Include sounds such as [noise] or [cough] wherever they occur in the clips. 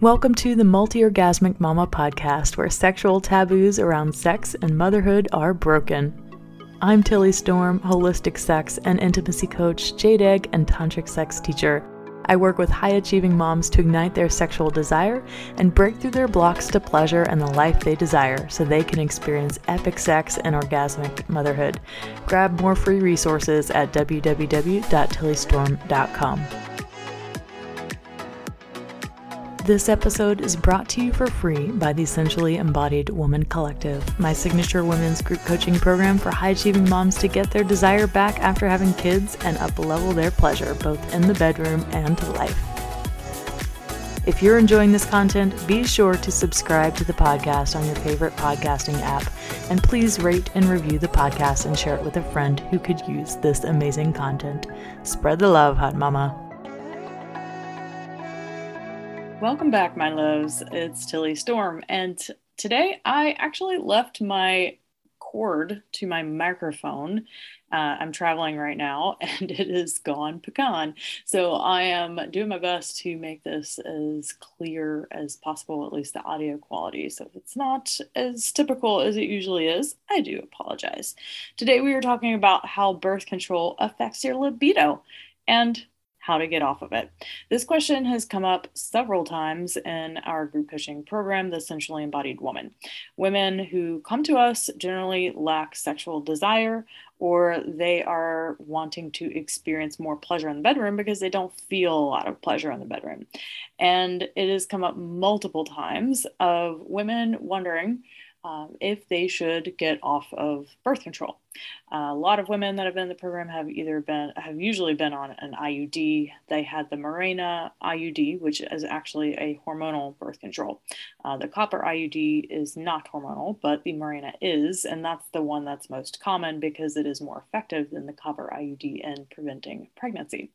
Welcome to the Multi Orgasmic Mama podcast, where sexual taboos around sex and motherhood are broken. I'm Tilly Storm, holistic sex and intimacy coach, jade egg, and tantric sex teacher. I work with high achieving moms to ignite their sexual desire and break through their blocks to pleasure and the life they desire so they can experience epic sex and orgasmic motherhood. Grab more free resources at www.tillystorm.com. This episode is brought to you for free by the Essentially Embodied Woman Collective, my signature women's group coaching program for high achieving moms to get their desire back after having kids and up level their pleasure both in the bedroom and life. If you're enjoying this content, be sure to subscribe to the podcast on your favorite podcasting app. And please rate and review the podcast and share it with a friend who could use this amazing content. Spread the love, Hot Mama. Welcome back, my loves. It's Tilly Storm. And today I actually left my cord to my microphone. Uh, I'm traveling right now [laughs] and it is gone pecan. So I am doing my best to make this as clear as possible, at least the audio quality. So if it's not as typical as it usually is, I do apologize. Today we are talking about how birth control affects your libido. And how to get off of it. This question has come up several times in our group coaching program, The Essentially Embodied Woman. Women who come to us generally lack sexual desire or they are wanting to experience more pleasure in the bedroom because they don't feel a lot of pleasure in the bedroom. And it has come up multiple times of women wondering um, if they should get off of birth control. Uh, a lot of women that have been in the program have either been, have usually been on an IUD. They had the Mirena IUD, which is actually a hormonal birth control. Uh, the copper IUD is not hormonal, but the Mirena is, and that's the one that's most common because it is more effective than the copper IUD in preventing pregnancy.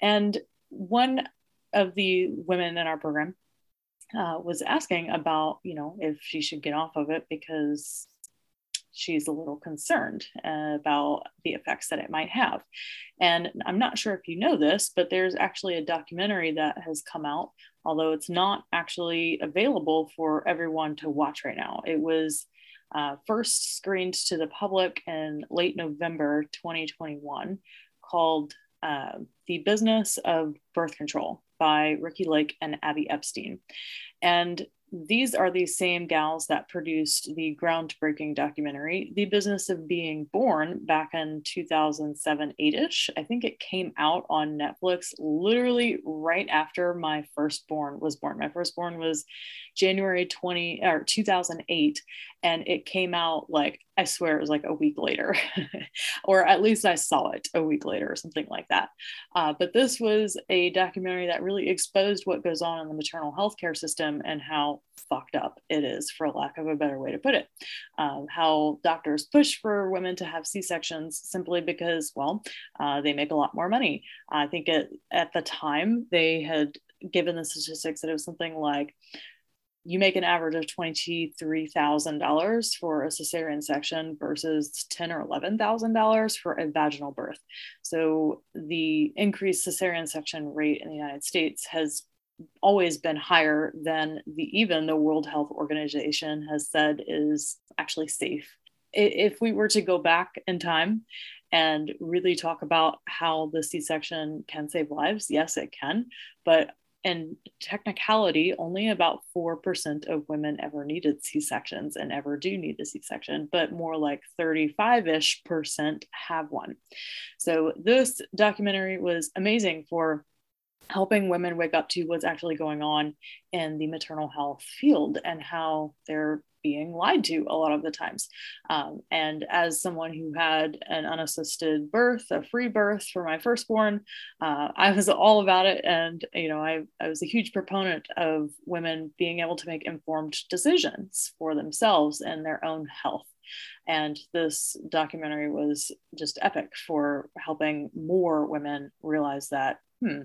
And one of the women in our program uh, was asking about, you know, if she should get off of it because she's a little concerned uh, about the effects that it might have. And I'm not sure if you know this, but there's actually a documentary that has come out, although it's not actually available for everyone to watch right now. It was uh, first screened to the public in late November 2021 called uh, The Business of Birth Control by Ricki Lake and Abby Epstein. And these are the same gals that produced the groundbreaking documentary, The Business of Being Born, back in 2007 8 ish. I think it came out on Netflix literally right after my firstborn was born. My firstborn was January 20 or 2008, and it came out like I swear it was like a week later, [laughs] or at least I saw it a week later or something like that. Uh, but this was a documentary that really exposed what goes on in the maternal health care system and how fucked up it is, for lack of a better way to put it. Um, how doctors push for women to have C sections simply because, well, uh, they make a lot more money. I think it, at the time they had given the statistics that it was something like you make an average of $23,000 for a cesarean section versus ten or $11,000 for a vaginal birth. So the increased cesarean section rate in the United States has always been higher than the even the World Health Organization has said is actually safe. If we were to go back in time and really talk about how the C-section can save lives, yes, it can. But in technicality, only about 4% of women ever needed C sections and ever do need a C section, but more like 35 ish percent have one. So, this documentary was amazing for helping women wake up to what's actually going on in the maternal health field and how they're being lied to a lot of the times. Um, and as someone who had an unassisted birth, a free birth for my firstborn, uh, I was all about it. And, you know, I, I was a huge proponent of women being able to make informed decisions for themselves and their own health. And this documentary was just epic for helping more women realize that hmm,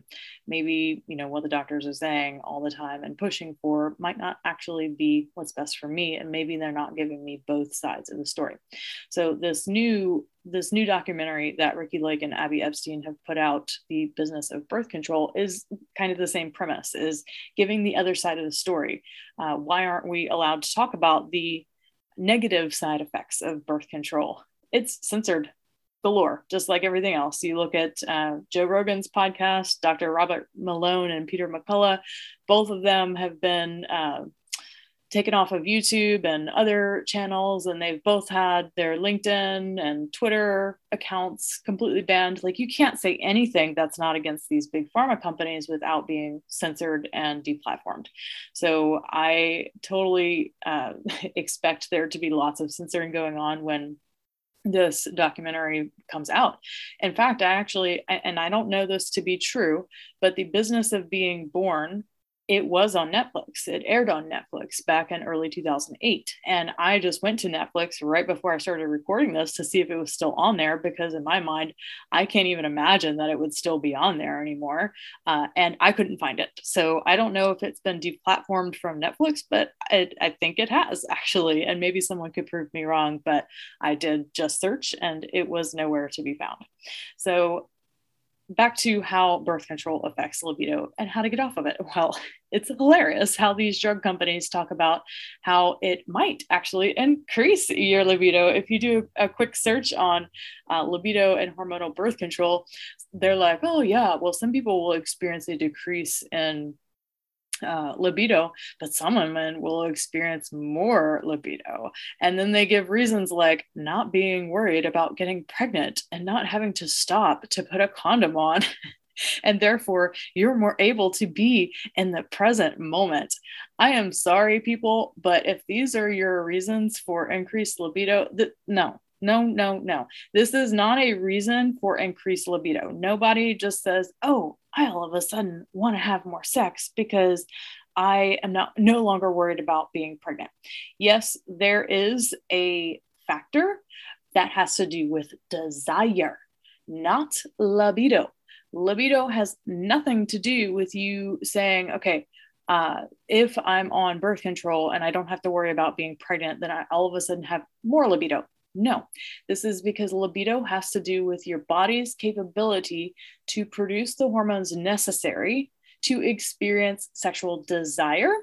maybe, you know, what the doctors are saying all the time and pushing for might not actually be what's best for me. And maybe they're not giving me both sides of the story. So this new this new documentary that Ricki Lake and Abby Epstein have put out, The Business of Birth Control, is kind of the same premise, is giving the other side of the story. Uh, why aren't we allowed to talk about the negative side effects of birth control? It's censored galore, just like everything else. You look at uh, Joe Rogan's podcast, Dr. Robert Malone and Peter McCullough, both of them have been uh, taken off of YouTube and other channels, and they've both had their LinkedIn and Twitter accounts completely banned. Like, you can't say anything that's not against these big pharma companies without being censored and deplatformed. So, I totally uh, [laughs] expect there to be lots of censoring going on when this documentary comes out. In fact, I actually, and I don't know this to be true, but the business of being born it was on Netflix. It aired on Netflix back in early 2008. And I just went to Netflix right before I started recording this to see if it was still on there because, in my mind, I can't even imagine that it would still be on there anymore. Uh, and I couldn't find it. So I don't know if it's been deplatformed from Netflix, but I, I think it has [laughs] actually. And maybe someone could prove me wrong, but I did just search and it was nowhere to be found. So back to how birth control affects libido and how to get off of it. [laughs] Well, it's hilarious how these drug companies talk about how it might actually increase your libido. If you do a quick search on uh, libido and hormonal birth control, they're like, oh, yeah, well, some people will experience a decrease in uh, libido, but some women will experience more libido. And then they give reasons like not being worried about getting pregnant and not having to stop to put a condom on. [laughs] and therefore, you're more able to be in the present moment. I am sorry, people, but if these are your reasons for increased libido, th- no, no, no, no. This is not a reason for increased libido. Nobody just says, oh, I all of a sudden want to have more sex because I am not no longer worried about being pregnant. Yes, there is a factor that has to do with desire, not libido. Libido has nothing to do with you saying, okay, uh, if I'm on birth control and I don't have to worry about being pregnant, then I all of a sudden have more libido. No, this is because libido has to do with your body's capability to produce the hormones necessary to experience sexual desire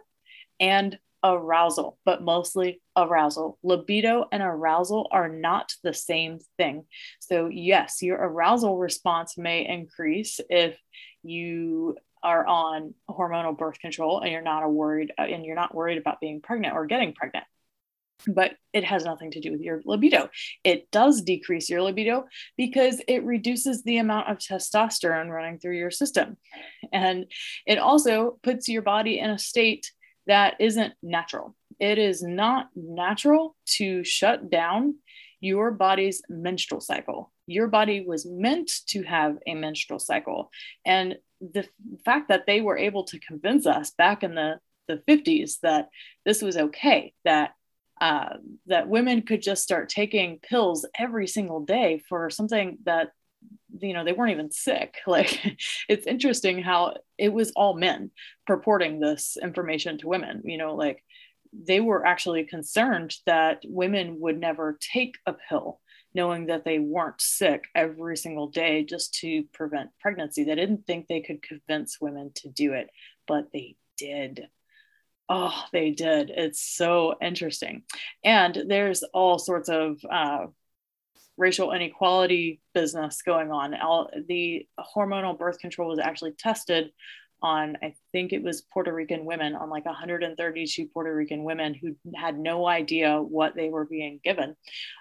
and arousal, but mostly arousal. Libido and arousal are not the same thing. So, yes, your arousal response may increase if you are on hormonal birth control and you're not worried uh, and you're not worried about being pregnant or getting pregnant but it has nothing to do with your libido. It does decrease your libido because it reduces the amount of testosterone running through your system. And it also puts your body in a state that isn't natural. It is not natural to shut down your body's menstrual cycle. Your body was meant to have a menstrual cycle. And the fact that they were able to convince us back in the the 50s that this was okay, that uh, that women could just start taking pills every single day for something that you know they weren't even sick [laughs] like it's interesting how it was all men purporting this information to women you know like they were actually concerned that women would never take a pill knowing that they weren't sick every single day just to prevent pregnancy they didn't think they could convince women to do it but they did Oh, they did. It's so interesting. And there's all sorts of uh, racial inequality business going on. All, the hormonal birth control was actually tested on I think it was Puerto Rican women on like 132 Puerto Rican women who had no idea what they were being given.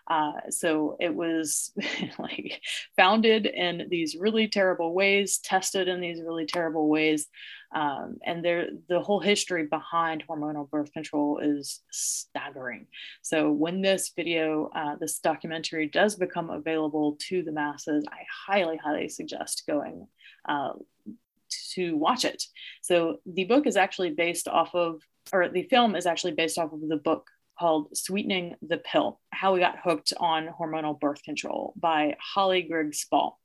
Uh, so it was [laughs] like founded in these really terrible ways, tested in these really terrible ways. Um, and there, the whole history behind hormonal birth control is staggering. So when this video, uh, this documentary does become available to the masses, I highly, highly suggest going uh, to watch it. So the book is actually based off of, or the film is actually based off of the book called Sweetening the Pill How We Got Hooked on Hormonal Birth Control by Holly Grigg Spall.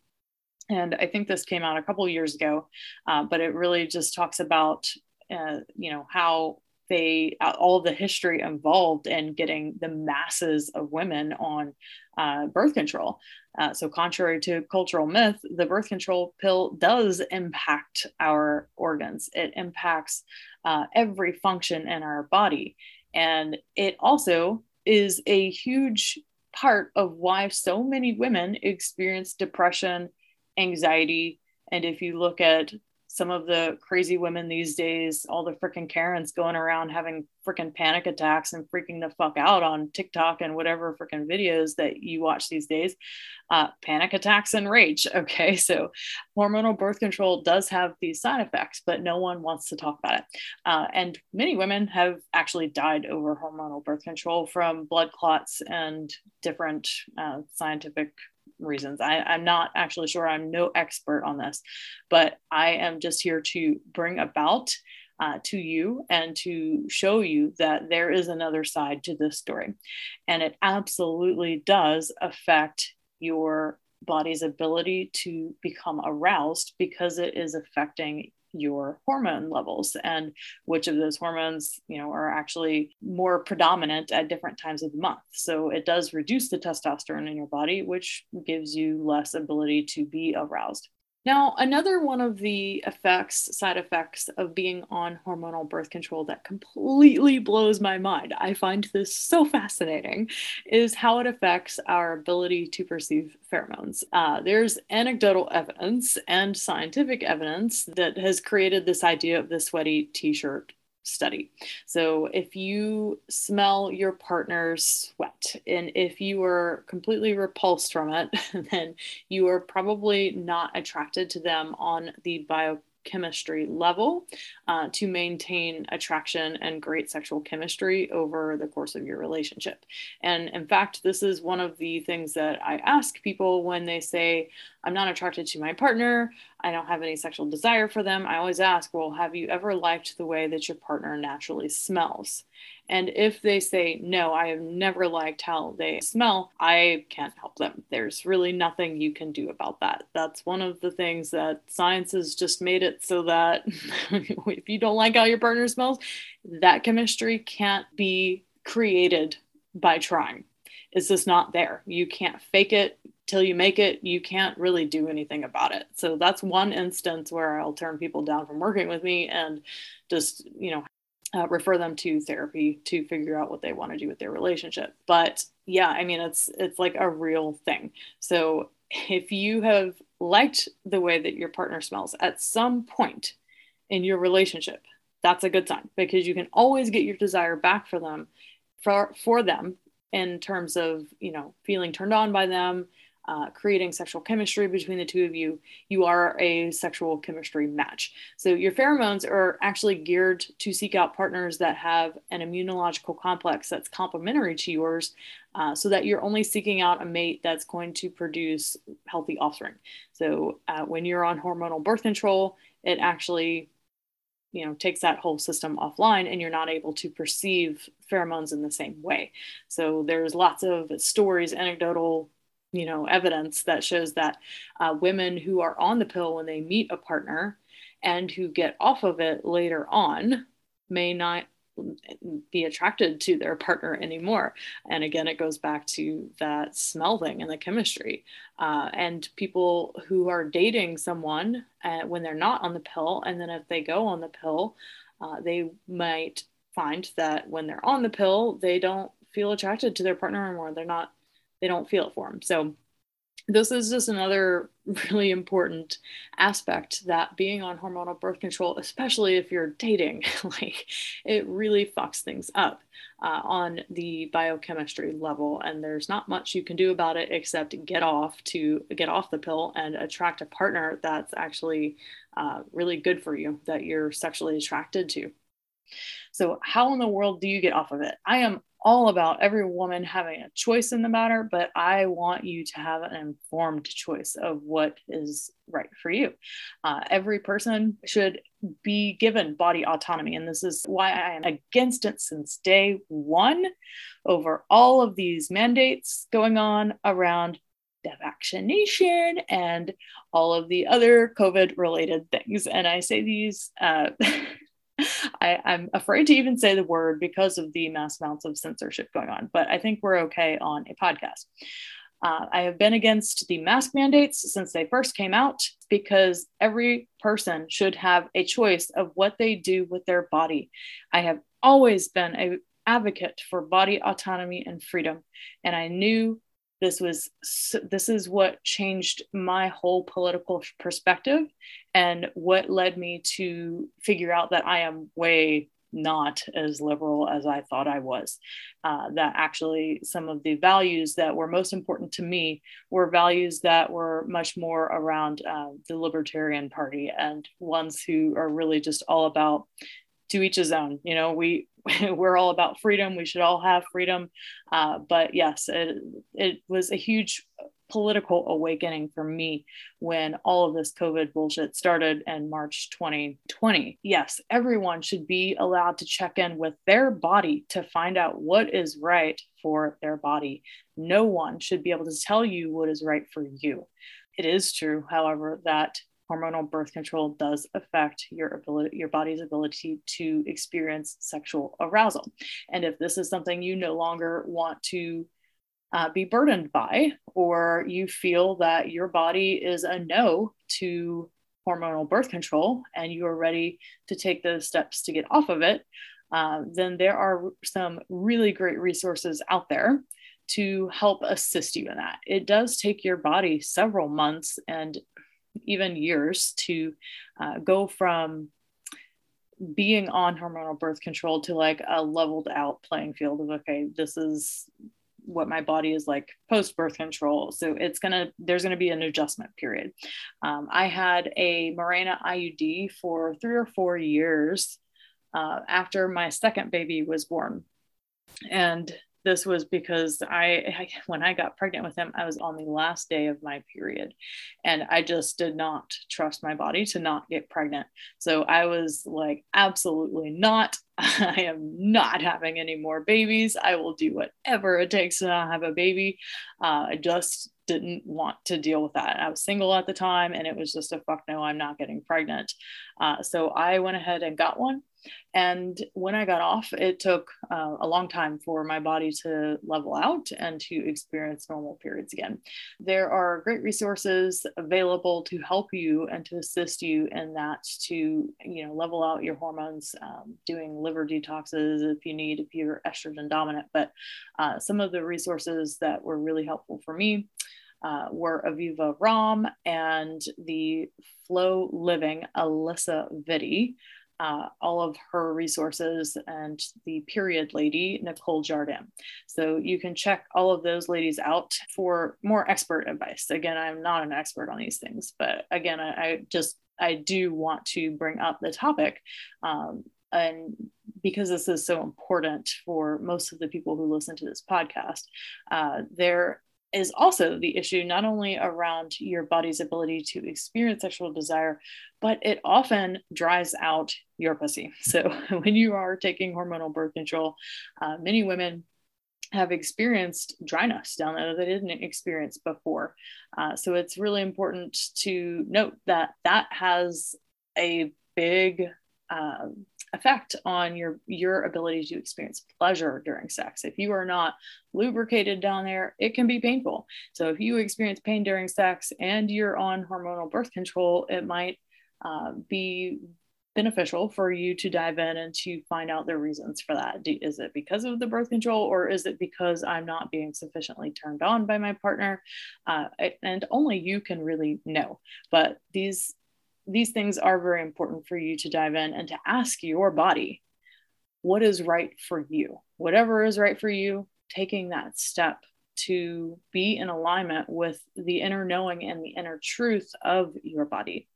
and I think this came out a couple years ago, uh, but it really just talks about, uh, you know, how they uh, all the history involved in getting the masses of women on uh, birth control. Uh, so, contrary to cultural myth, the birth control pill does impact our organs. It impacts uh, every function in our body, and it also is a huge part of why so many women experience depression anxiety. And if you look at some of the crazy women these days, all the freaking Karens going around having freaking panic attacks and freaking the fuck out on TikTok and whatever freaking videos that you watch these days, uh, panic attacks and rage. [laughs] Okay, so hormonal birth control does have these side effects, but no one wants to talk about it. Uh, and many women have actually died over hormonal birth control from blood clots and different uh, scientific reasons. I, I'm not actually sure. I'm no expert on this, but I am just here to bring about uh, to you and to show you that there is another side to this story. And it absolutely does affect your body's ability to become aroused because it is affecting your hormone levels and which of those hormones you know are actually more predominant at different times of the month. So it does reduce the testosterone in your body which gives you less ability to be aroused now, another one of the effects, side effects of being on hormonal birth control that completely blows my mind, I find this so fascinating, is how it affects our ability to perceive pheromones. Uh, there's anecdotal evidence and scientific evidence that has created this idea of the sweaty t shirt study. So if you smell your partner's sweat and if you are completely repulsed from it, [laughs] then you are probably not attracted to them on the biochemistry level uh, to maintain attraction and great sexual chemistry over the course of your relationship. And in fact, this is one of the things that I ask people when they say, I'm not attracted to my partner, I don't have any sexual desire for them. I always ask, Well, have you ever liked the way that your partner naturally smells? And if they say, no, I have never liked how they smell, I can't help them. There's really nothing you can do about that. That's one of the things that science has just made it so that [laughs] if you don't like how your partner smells, that chemistry can't be created by trying. It's just not there. You can't fake it till you make it. You can't really do anything about it. So that's one instance where I'll turn people down from working with me and just, you know, uh, refer them to therapy to figure out what they want to do with their relationship. But yeah, I mean, it's it's like a real thing. So if you have liked the way that your partner smells at some point in your relationship, that's a good sign because you can always get your desire back for them for for them in terms of you know feeling turned on by them uh, creating sexual chemistry between the two of you, you are a sexual chemistry match. So your pheromones are actually geared to seek out partners that have an immunological complex that's complementary to yours, uh, so that you're only seeking out a mate that's going to produce healthy offspring. So uh, when you're on hormonal birth control, it actually you know takes that whole system offline and you're not able to perceive pheromones in the same way so there's lots of stories anecdotal you know evidence that shows that uh, women who are on the pill when they meet a partner and who get off of it later on may not be attracted to their partner anymore. And again it goes back to that smell thing and the chemistry. Uh, and people who are dating someone uh, when they're not on the pill and then if they go on the pill uh, they might find that when they're on the pill they don't feel attracted to their partner anymore. They're not they don't feel it for them. So this is just another [laughs] really important aspect that being on hormonal birth control, especially if you're dating, [laughs] like it really fucks things up uh, on the biochemistry level. And there's not much you can do about it except get off to get off the pill and attract a partner that's actually uh, really good for you, that you're sexually attracted to. So, how in the world do you get off of it? I am all about every woman having a choice in the matter, but I want you to have an informed choice of what is right for you. Uh, every person should be given body autonomy. And this is why I am against it since day one over all of these mandates going on around the vaccination and all of the other COVID related things. And I say these, uh, [laughs] [laughs] I, am afraid to even say the word because of the mass amounts of censorship going on, but I think we're okay on a podcast. Uh, I have been against the mask mandates since they first came out because every person should have a choice of what they do with their body. I have always been a advocate for body autonomy and freedom, and I knew this was this is what changed my whole political perspective and what led me to figure out that I am way not as liberal as I thought I was. Uh, that actually, some of the values that were most important to me were values that were much more around uh, the Libertarian Party and ones who are really just all about to each his own. You know, we [laughs] we're all about freedom. We should all have freedom. Uh, but yes, it, it was a huge political awakening for me when all of this COVID bullshit started in March 2020. Yes, everyone should be allowed to check in with their body to find out what is right for their body. No one should be able to tell you what is right for you. It is true, however, that hormonal birth control does affect your ability your body's ability to experience sexual arousal and if this is something you no longer want to uh, be burdened by or you feel that your body is a no to hormonal birth control and you are ready to take those steps to get off of it uh, then there are some really great resources out there to help assist you in that. It does take your body several months and even years to uh, go from being on hormonal birth control to like a leveled out playing field of okay this is what my body is like post birth control. So it's gonna there's gonna be an adjustment period. Um, i had a Mirena iud for three or four years uh, after my second baby was born. And this was because I, I, when I got pregnant with him, I was on the last day of my period and I just did not trust my body to not get pregnant. So I was like, absolutely not. [laughs] I am not having any more babies. I will do whatever it takes to not have a baby. Uh, I just didn't want to deal with that. I was single at the time and it was just a fuck no, I'm not getting pregnant. Uh, so I went ahead and got one. And when I got off, it took uh, a long time for my body to level out and to experience normal periods again. There are great resources available to help you and to assist you in that to, you know, level out your hormones, um, doing liver detoxes if you need, if you're estrogen dominant. But uh, some of the resources that were really helpful for me uh, were Aviva Romm and the FLO Living Alisa Vitti. Uh, all of her resources and the period lady, Nicole Jardim. So you can check all of those ladies out for more expert advice. Again, I'm not an expert on these things, but again, I, I just I do want to bring up the topic um, and because this is so important for most of the people who listen to this podcast, uh, there is also the issue not only around your body's ability to experience sexual desire, but it often dries out your pussy. [laughs] So when you are taking hormonal birth control, uh, many women have experienced dryness down there that they didn't experience before. Uh, so it's really important to note that that has a big uh, effect on your your ability to experience pleasure during sex if you are not lubricated down there it can be painful so if you experience pain during sex and you're on hormonal birth control it might uh, be beneficial for you to dive in and to find out the reasons for that. Is it because of the birth control or is it because I'm not being sufficiently turned on by my partner? Uh, and only you can really know. But these these things are very important for you to dive in and to ask your body what is right for you. Whatever is right for you, taking that step to be in alignment with the inner knowing and the inner truth of your body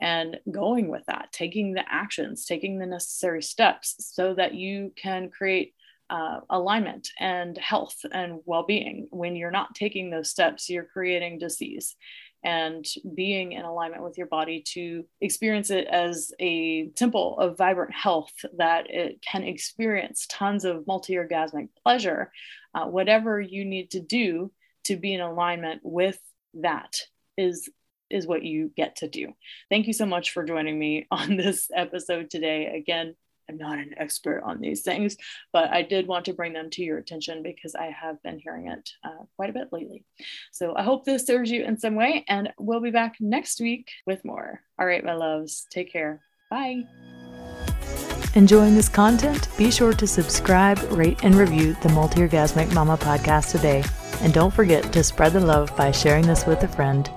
and going with that, taking the actions, taking the necessary steps so that you can create uh, alignment and health and well being. When you're not taking those steps, you're creating disease and being in alignment with your body to experience it as a temple of vibrant health that it can experience tons of multi orgasmic pleasure, uh, whatever you need to do to be in alignment with that is is what you get to do. Thank you so much for joining me [laughs] on this episode today. Again, I'm not an expert on these things, but I did want to bring them to your attention because I have been hearing it uh, quite a bit lately. So I hope this serves you in some way, and we'll be back next week with more. All right, my loves, take care. Bye. Enjoying this content? Be sure to subscribe, rate, and review the Multi Orgasmic Mama podcast today. And don't forget to spread the love by sharing this with a friend